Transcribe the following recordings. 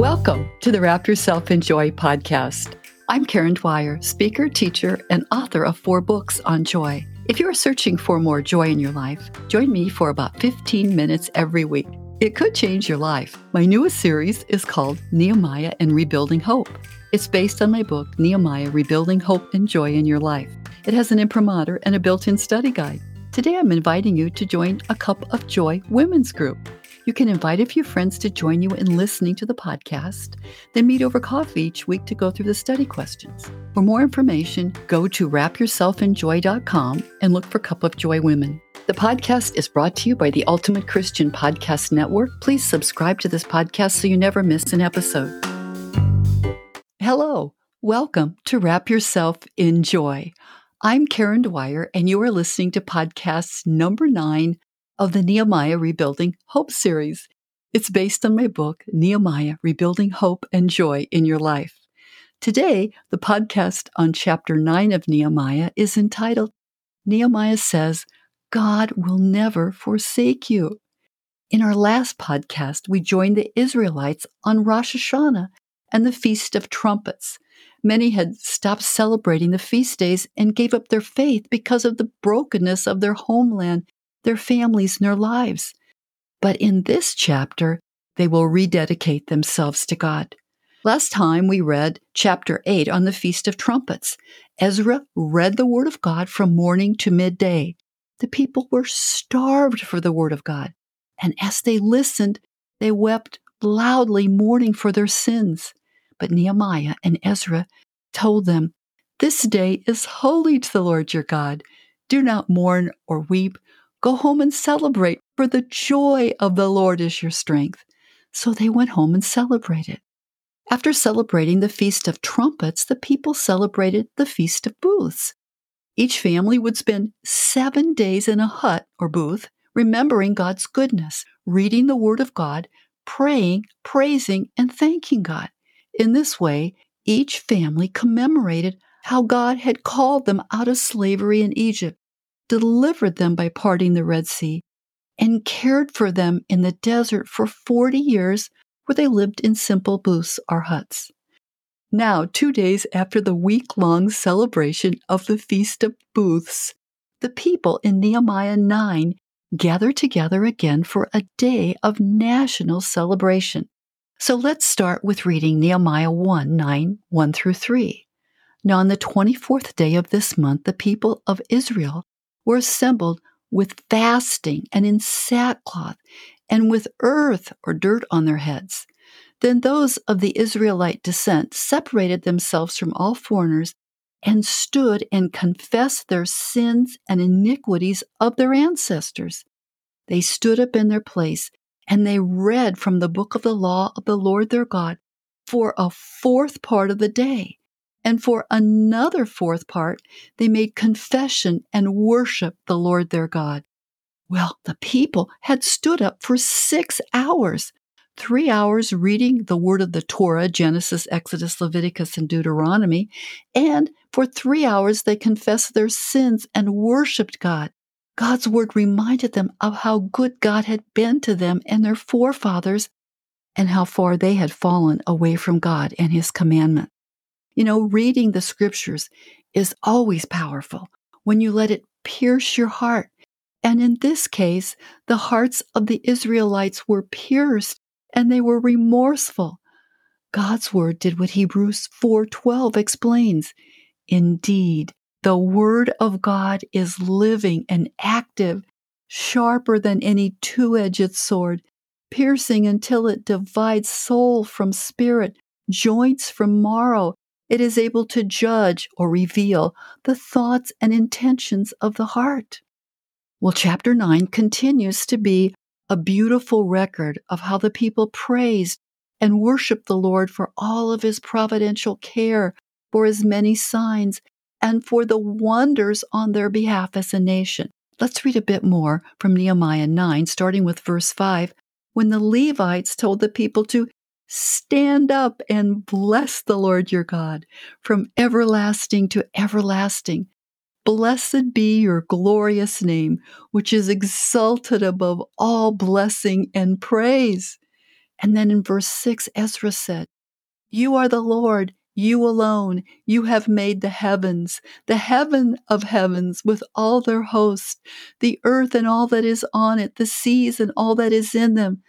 Welcome to the Wrap Yourself in Joy podcast. I'm Karen Dwyer, speaker, teacher, and author of four books on joy. If you are searching for more joy in your life, join me for about 15 minutes every week. It could change your life. My newest series is called Nehemiah and Rebuilding Hope. It's based on my book, Nehemiah Rebuilding Hope and Joy in Your Life. It has an imprimatur and a built in study guide. Today, I'm inviting you to join a Cup of Joy women's group. You can invite a few friends to join you in listening to the podcast, then meet over coffee each week to go through the study questions. For more information, go to wrapyourselfinjoy.com and look for Cup of Joy Women. The podcast is brought to you by the Ultimate Christian Podcast Network. Please subscribe to this podcast so you never miss an episode. Hello, welcome to Wrap Yourself in Joy. I'm Karen Dwyer, and you are listening to podcast number nine of the Nehemiah Rebuilding Hope series. It's based on my book, Nehemiah Rebuilding Hope and Joy in Your Life. Today, the podcast on chapter 9 of Nehemiah is entitled Nehemiah Says, God will never forsake you. In our last podcast, we joined the Israelites on Rosh Hashanah and the Feast of Trumpets. Many had stopped celebrating the feast days and gave up their faith because of the brokenness of their homeland their families and their lives. But in this chapter, they will rededicate themselves to God. Last time we read chapter 8 on the Feast of Trumpets. Ezra read the Word of God from morning to midday. The people were starved for the Word of God. And as they listened, they wept loudly, mourning for their sins. But Nehemiah and Ezra told them, This day is holy to the Lord your God. Do not mourn or weep Go home and celebrate, for the joy of the Lord is your strength. So they went home and celebrated. After celebrating the Feast of Trumpets, the people celebrated the Feast of Booths. Each family would spend seven days in a hut or booth, remembering God's goodness, reading the Word of God, praying, praising, and thanking God. In this way, each family commemorated how God had called them out of slavery in Egypt delivered them by parting the Red Sea, and cared for them in the desert for 40 years where they lived in simple booths or huts. Now, two days after the week long celebration of the Feast of Booths, the people in Nehemiah 9 gather together again for a day of national celebration. So let's start with reading Nehemiah 1 9 1 through 3. Now, on the 24th day of this month, the people of Israel were assembled with fasting and in sackcloth and with earth or dirt on their heads. Then those of the Israelite descent separated themselves from all foreigners and stood and confessed their sins and iniquities of their ancestors. They stood up in their place and they read from the book of the law of the Lord their God for a fourth part of the day. And for another fourth part, they made confession and worshiped the Lord their God. Well, the people had stood up for six hours, three hours reading the word of the Torah, Genesis, Exodus, Leviticus, and Deuteronomy, and for three hours they confessed their sins and worshiped God. God's word reminded them of how good God had been to them and their forefathers and how far they had fallen away from God and his commandment. You know, reading the scriptures is always powerful when you let it pierce your heart. And in this case, the hearts of the Israelites were pierced and they were remorseful. God's word did what Hebrews 4:12 explains. Indeed, the word of God is living and active, sharper than any two-edged sword, piercing until it divides soul from spirit, joints from marrow, it is able to judge or reveal the thoughts and intentions of the heart. Well, chapter 9 continues to be a beautiful record of how the people praised and worshiped the Lord for all of his providential care, for his many signs, and for the wonders on their behalf as a nation. Let's read a bit more from Nehemiah 9, starting with verse 5. When the Levites told the people to Stand up and bless the Lord your God from everlasting to everlasting. Blessed be your glorious name, which is exalted above all blessing and praise. And then in verse 6, Ezra said, You are the Lord, you alone. You have made the heavens, the heaven of heavens with all their host, the earth and all that is on it, the seas and all that is in them.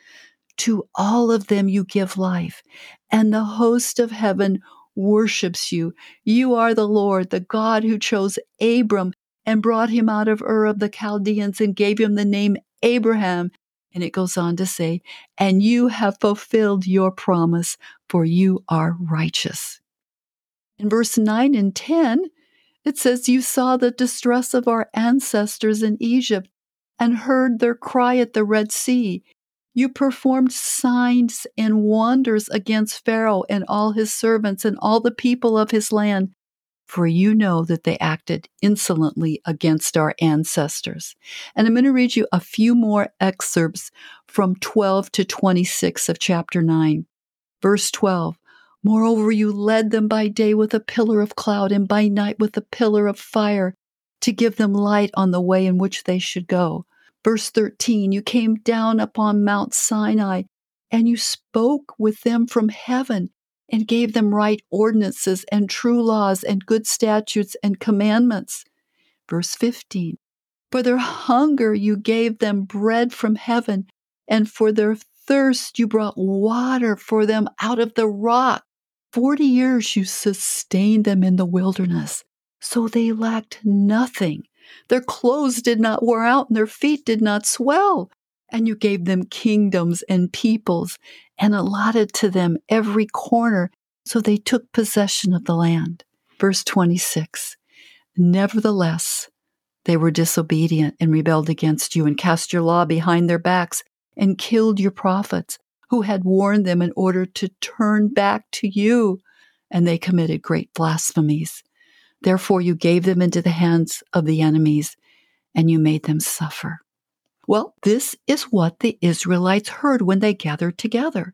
To all of them you give life, and the host of heaven worships you. You are the Lord, the God who chose Abram and brought him out of Ur of the Chaldeans and gave him the name Abraham. And it goes on to say, and you have fulfilled your promise, for you are righteous. In verse 9 and 10, it says, You saw the distress of our ancestors in Egypt and heard their cry at the Red Sea. You performed signs and wonders against Pharaoh and all his servants and all the people of his land, for you know that they acted insolently against our ancestors. And I'm going to read you a few more excerpts from 12 to 26 of chapter 9. Verse 12 Moreover, you led them by day with a pillar of cloud and by night with a pillar of fire to give them light on the way in which they should go. Verse 13, you came down upon Mount Sinai and you spoke with them from heaven and gave them right ordinances and true laws and good statutes and commandments. Verse 15, for their hunger you gave them bread from heaven, and for their thirst you brought water for them out of the rock. Forty years you sustained them in the wilderness, so they lacked nothing. Their clothes did not wear out, and their feet did not swell. And you gave them kingdoms and peoples, and allotted to them every corner, so they took possession of the land. Verse 26 Nevertheless, they were disobedient and rebelled against you, and cast your law behind their backs, and killed your prophets who had warned them in order to turn back to you, and they committed great blasphemies. Therefore, you gave them into the hands of the enemies, and you made them suffer. Well, this is what the Israelites heard when they gathered together.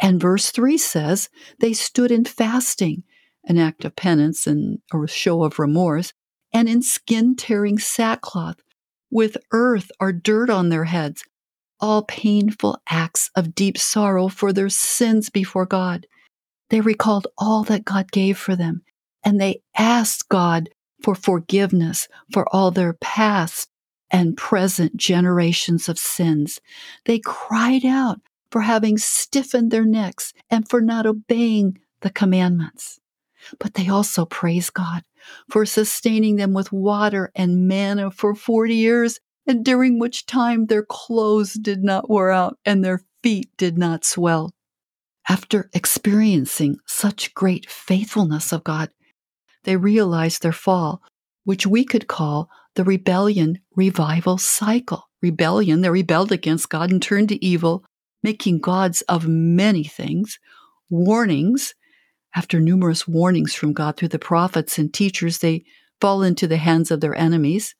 And verse 3 says, They stood in fasting, an act of penance and a show of remorse, and in skin tearing sackcloth, with earth or dirt on their heads, all painful acts of deep sorrow for their sins before God. They recalled all that God gave for them, and they asked God for forgiveness for all their past and present generations of sins. They cried out for having stiffened their necks and for not obeying the commandments. But they also praised God for sustaining them with water and manna for 40 years and during which time their clothes did not wear out and their feet did not swell. After experiencing such great faithfulness of God, they realize their fall, which we could call the rebellion revival cycle. Rebellion, they rebelled against God and turned to evil, making gods of many things, warnings. After numerous warnings from God through the prophets and teachers, they fall into the hands of their enemies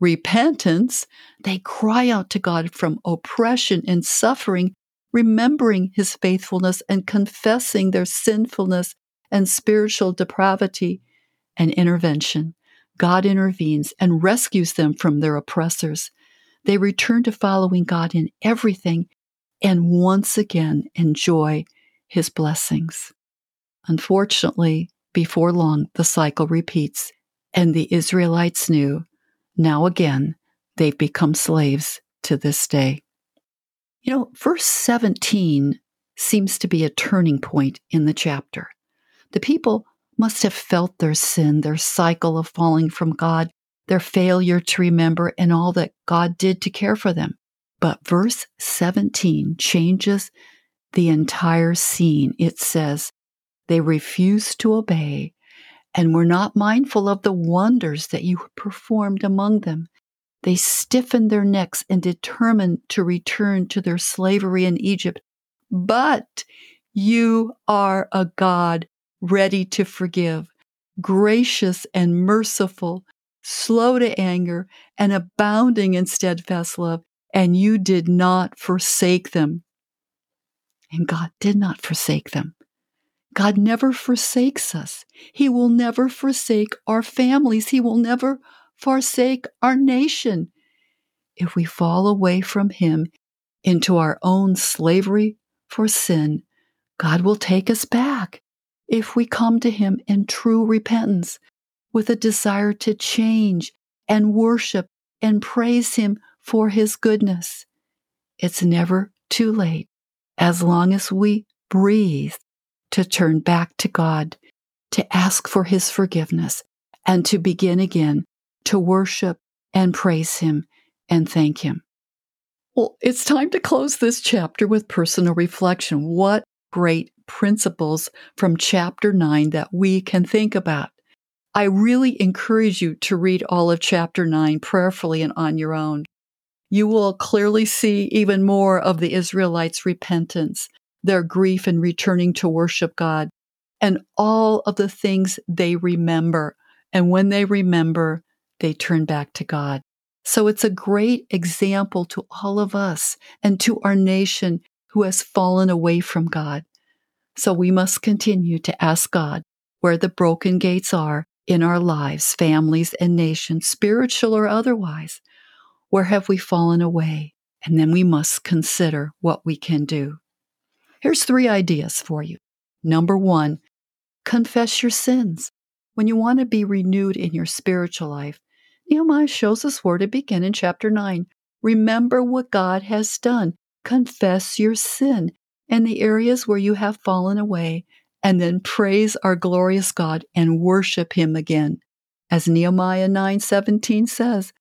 repentance, they cry out to God from oppression and suffering, remembering his faithfulness and confessing their sinfulness and spiritual depravity and intervention. God intervenes and rescues them from their oppressors. They return to following God in everything and once again enjoy his blessings. Unfortunately, before long, the cycle repeats, and the Israelites knew now again, they've become slaves to this day. You know, verse 17 seems to be a turning point in the chapter. The people must have felt their sin, their cycle of falling from God, their failure to remember, and all that God did to care for them. But verse 17 changes the entire scene. It says, They refused to obey and were not mindful of the wonders that you performed among them. They stiffened their necks and determined to return to their slavery in Egypt. But you are a God ready to forgive, gracious and merciful, slow to anger, and abounding in steadfast love, and you did not forsake them. And God did not forsake them. God never forsakes us. He will never forsake our families. He will never forsake our nation. If we fall away from Him into our own slavery for sin, God will take us back if we come to Him in true repentance with a desire to change and worship and praise Him for His goodness. It's never too late as long as we breathe to turn back to God, to ask for His forgiveness, and to begin again to worship and praise Him and thank Him. Well, it's time to close this chapter with personal reflection. What great principles from chapter 9 that we can think about. I really encourage you to read all of chapter 9 prayerfully and on your own. You will clearly see even more of the Israelites' repentance, their grief in returning to worship God, and all of the things they remember. And when they remember, they turn back to God. So it's a great example to all of us and to our nation who has fallen away from God. So we must continue to ask God where the broken gates are in our lives, families, and nations, spiritual or otherwise. Where have we fallen away? And then we must consider what we can do. Here's three ideas for you. Number one, confess your sins. When you want to be renewed in your spiritual life, Nehemiah shows us where to begin in chapter 9. Remember what God has done. Confess your sin and the areas where you have fallen away, and then praise our glorious God and worship him again. As Nehemiah 9:17 says,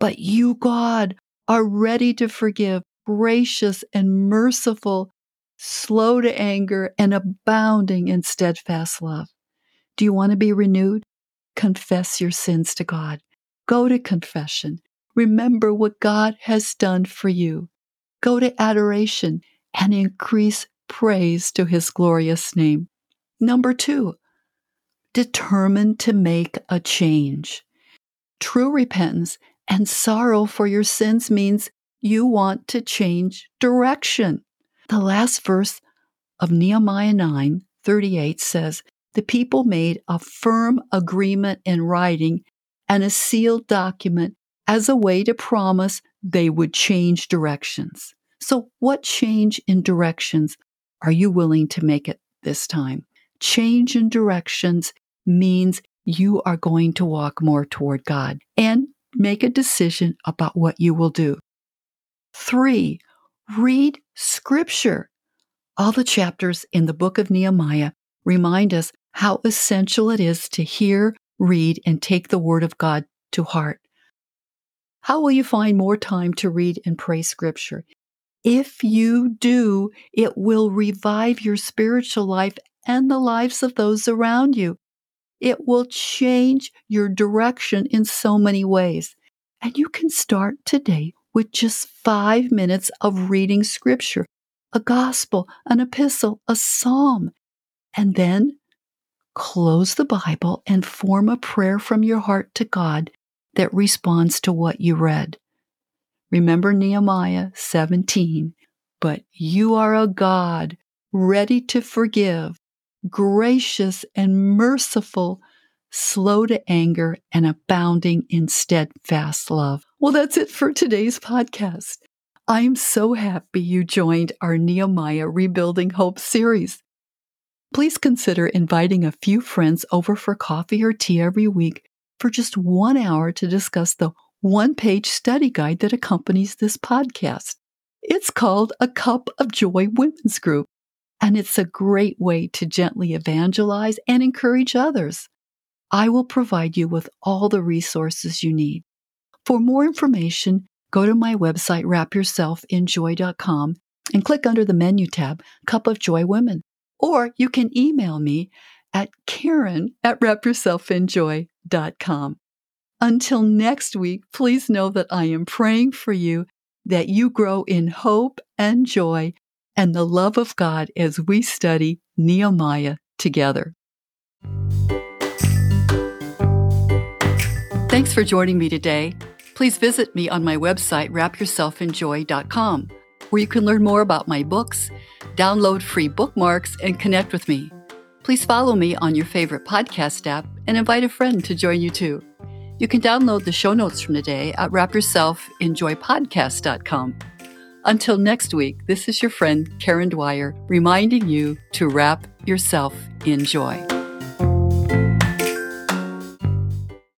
"But you, God, are ready to forgive, gracious and merciful, slow to anger and abounding in steadfast love." Do you want to be renewed? Confess your sins to God. Go to confession. Remember what God has done for you. Go to adoration and increase praise to his glorious name. Number two, determined to make a change. True repentance and sorrow for your sins means you want to change direction. The last verse of Nehemiah 9 38 says, The people made a firm agreement in writing and a sealed document as a way to promise they would change directions. So, what change in directions are you willing to make at this time? Change in directions means you are going to walk more toward God and make a decision about what you will do. Three, read scripture. All the chapters in the book of Nehemiah remind us how essential it is to hear, read, and take the Word of God to heart. How will you find more time to read and pray Scripture? If you do, it will revive your spiritual life and the lives of those around you. It will change your direction in so many ways. And you can start today with just five minutes of reading Scripture, a gospel, an epistle, a psalm, and then close the Bible and form a prayer from your heart to God that responds to what you read. Remember Nehemiah 17, but you are a God ready to forgive, gracious and merciful, slow to anger, and abounding in steadfast love. Well, that's it for today's podcast. I'm so happy you joined our Nehemiah Rebuilding Hope series please consider inviting a few friends over for coffee or tea every week for just one hour to discuss the one page study guide that accompanies this podcast. It's called A Cup of Joy Women's Group, and it's a great way to gently evangelize and encourage others. I will provide you with all the resources you need. For more information, go to my website, wrapyourselfinjoy.com, and click under the menu tab, Cup of Joy Women or you can email me at karen at wrapyourselfinjoy.com. Until next week, please know that I am praying for you that you grow in hope and joy and the love of God as we study Nehemiah together. Thanks for joining me today. Please visit me on my website, wrapyourselfinjoy.com where you can learn more about my books, download free bookmarks, and connect with me. Please follow me on your favorite podcast app and invite a friend to join you too. You can download the show notes from today at wrapyourselfinjoypodcast.com. Until next week, this is your friend Karen Dwyer reminding you to wrap yourself in joy.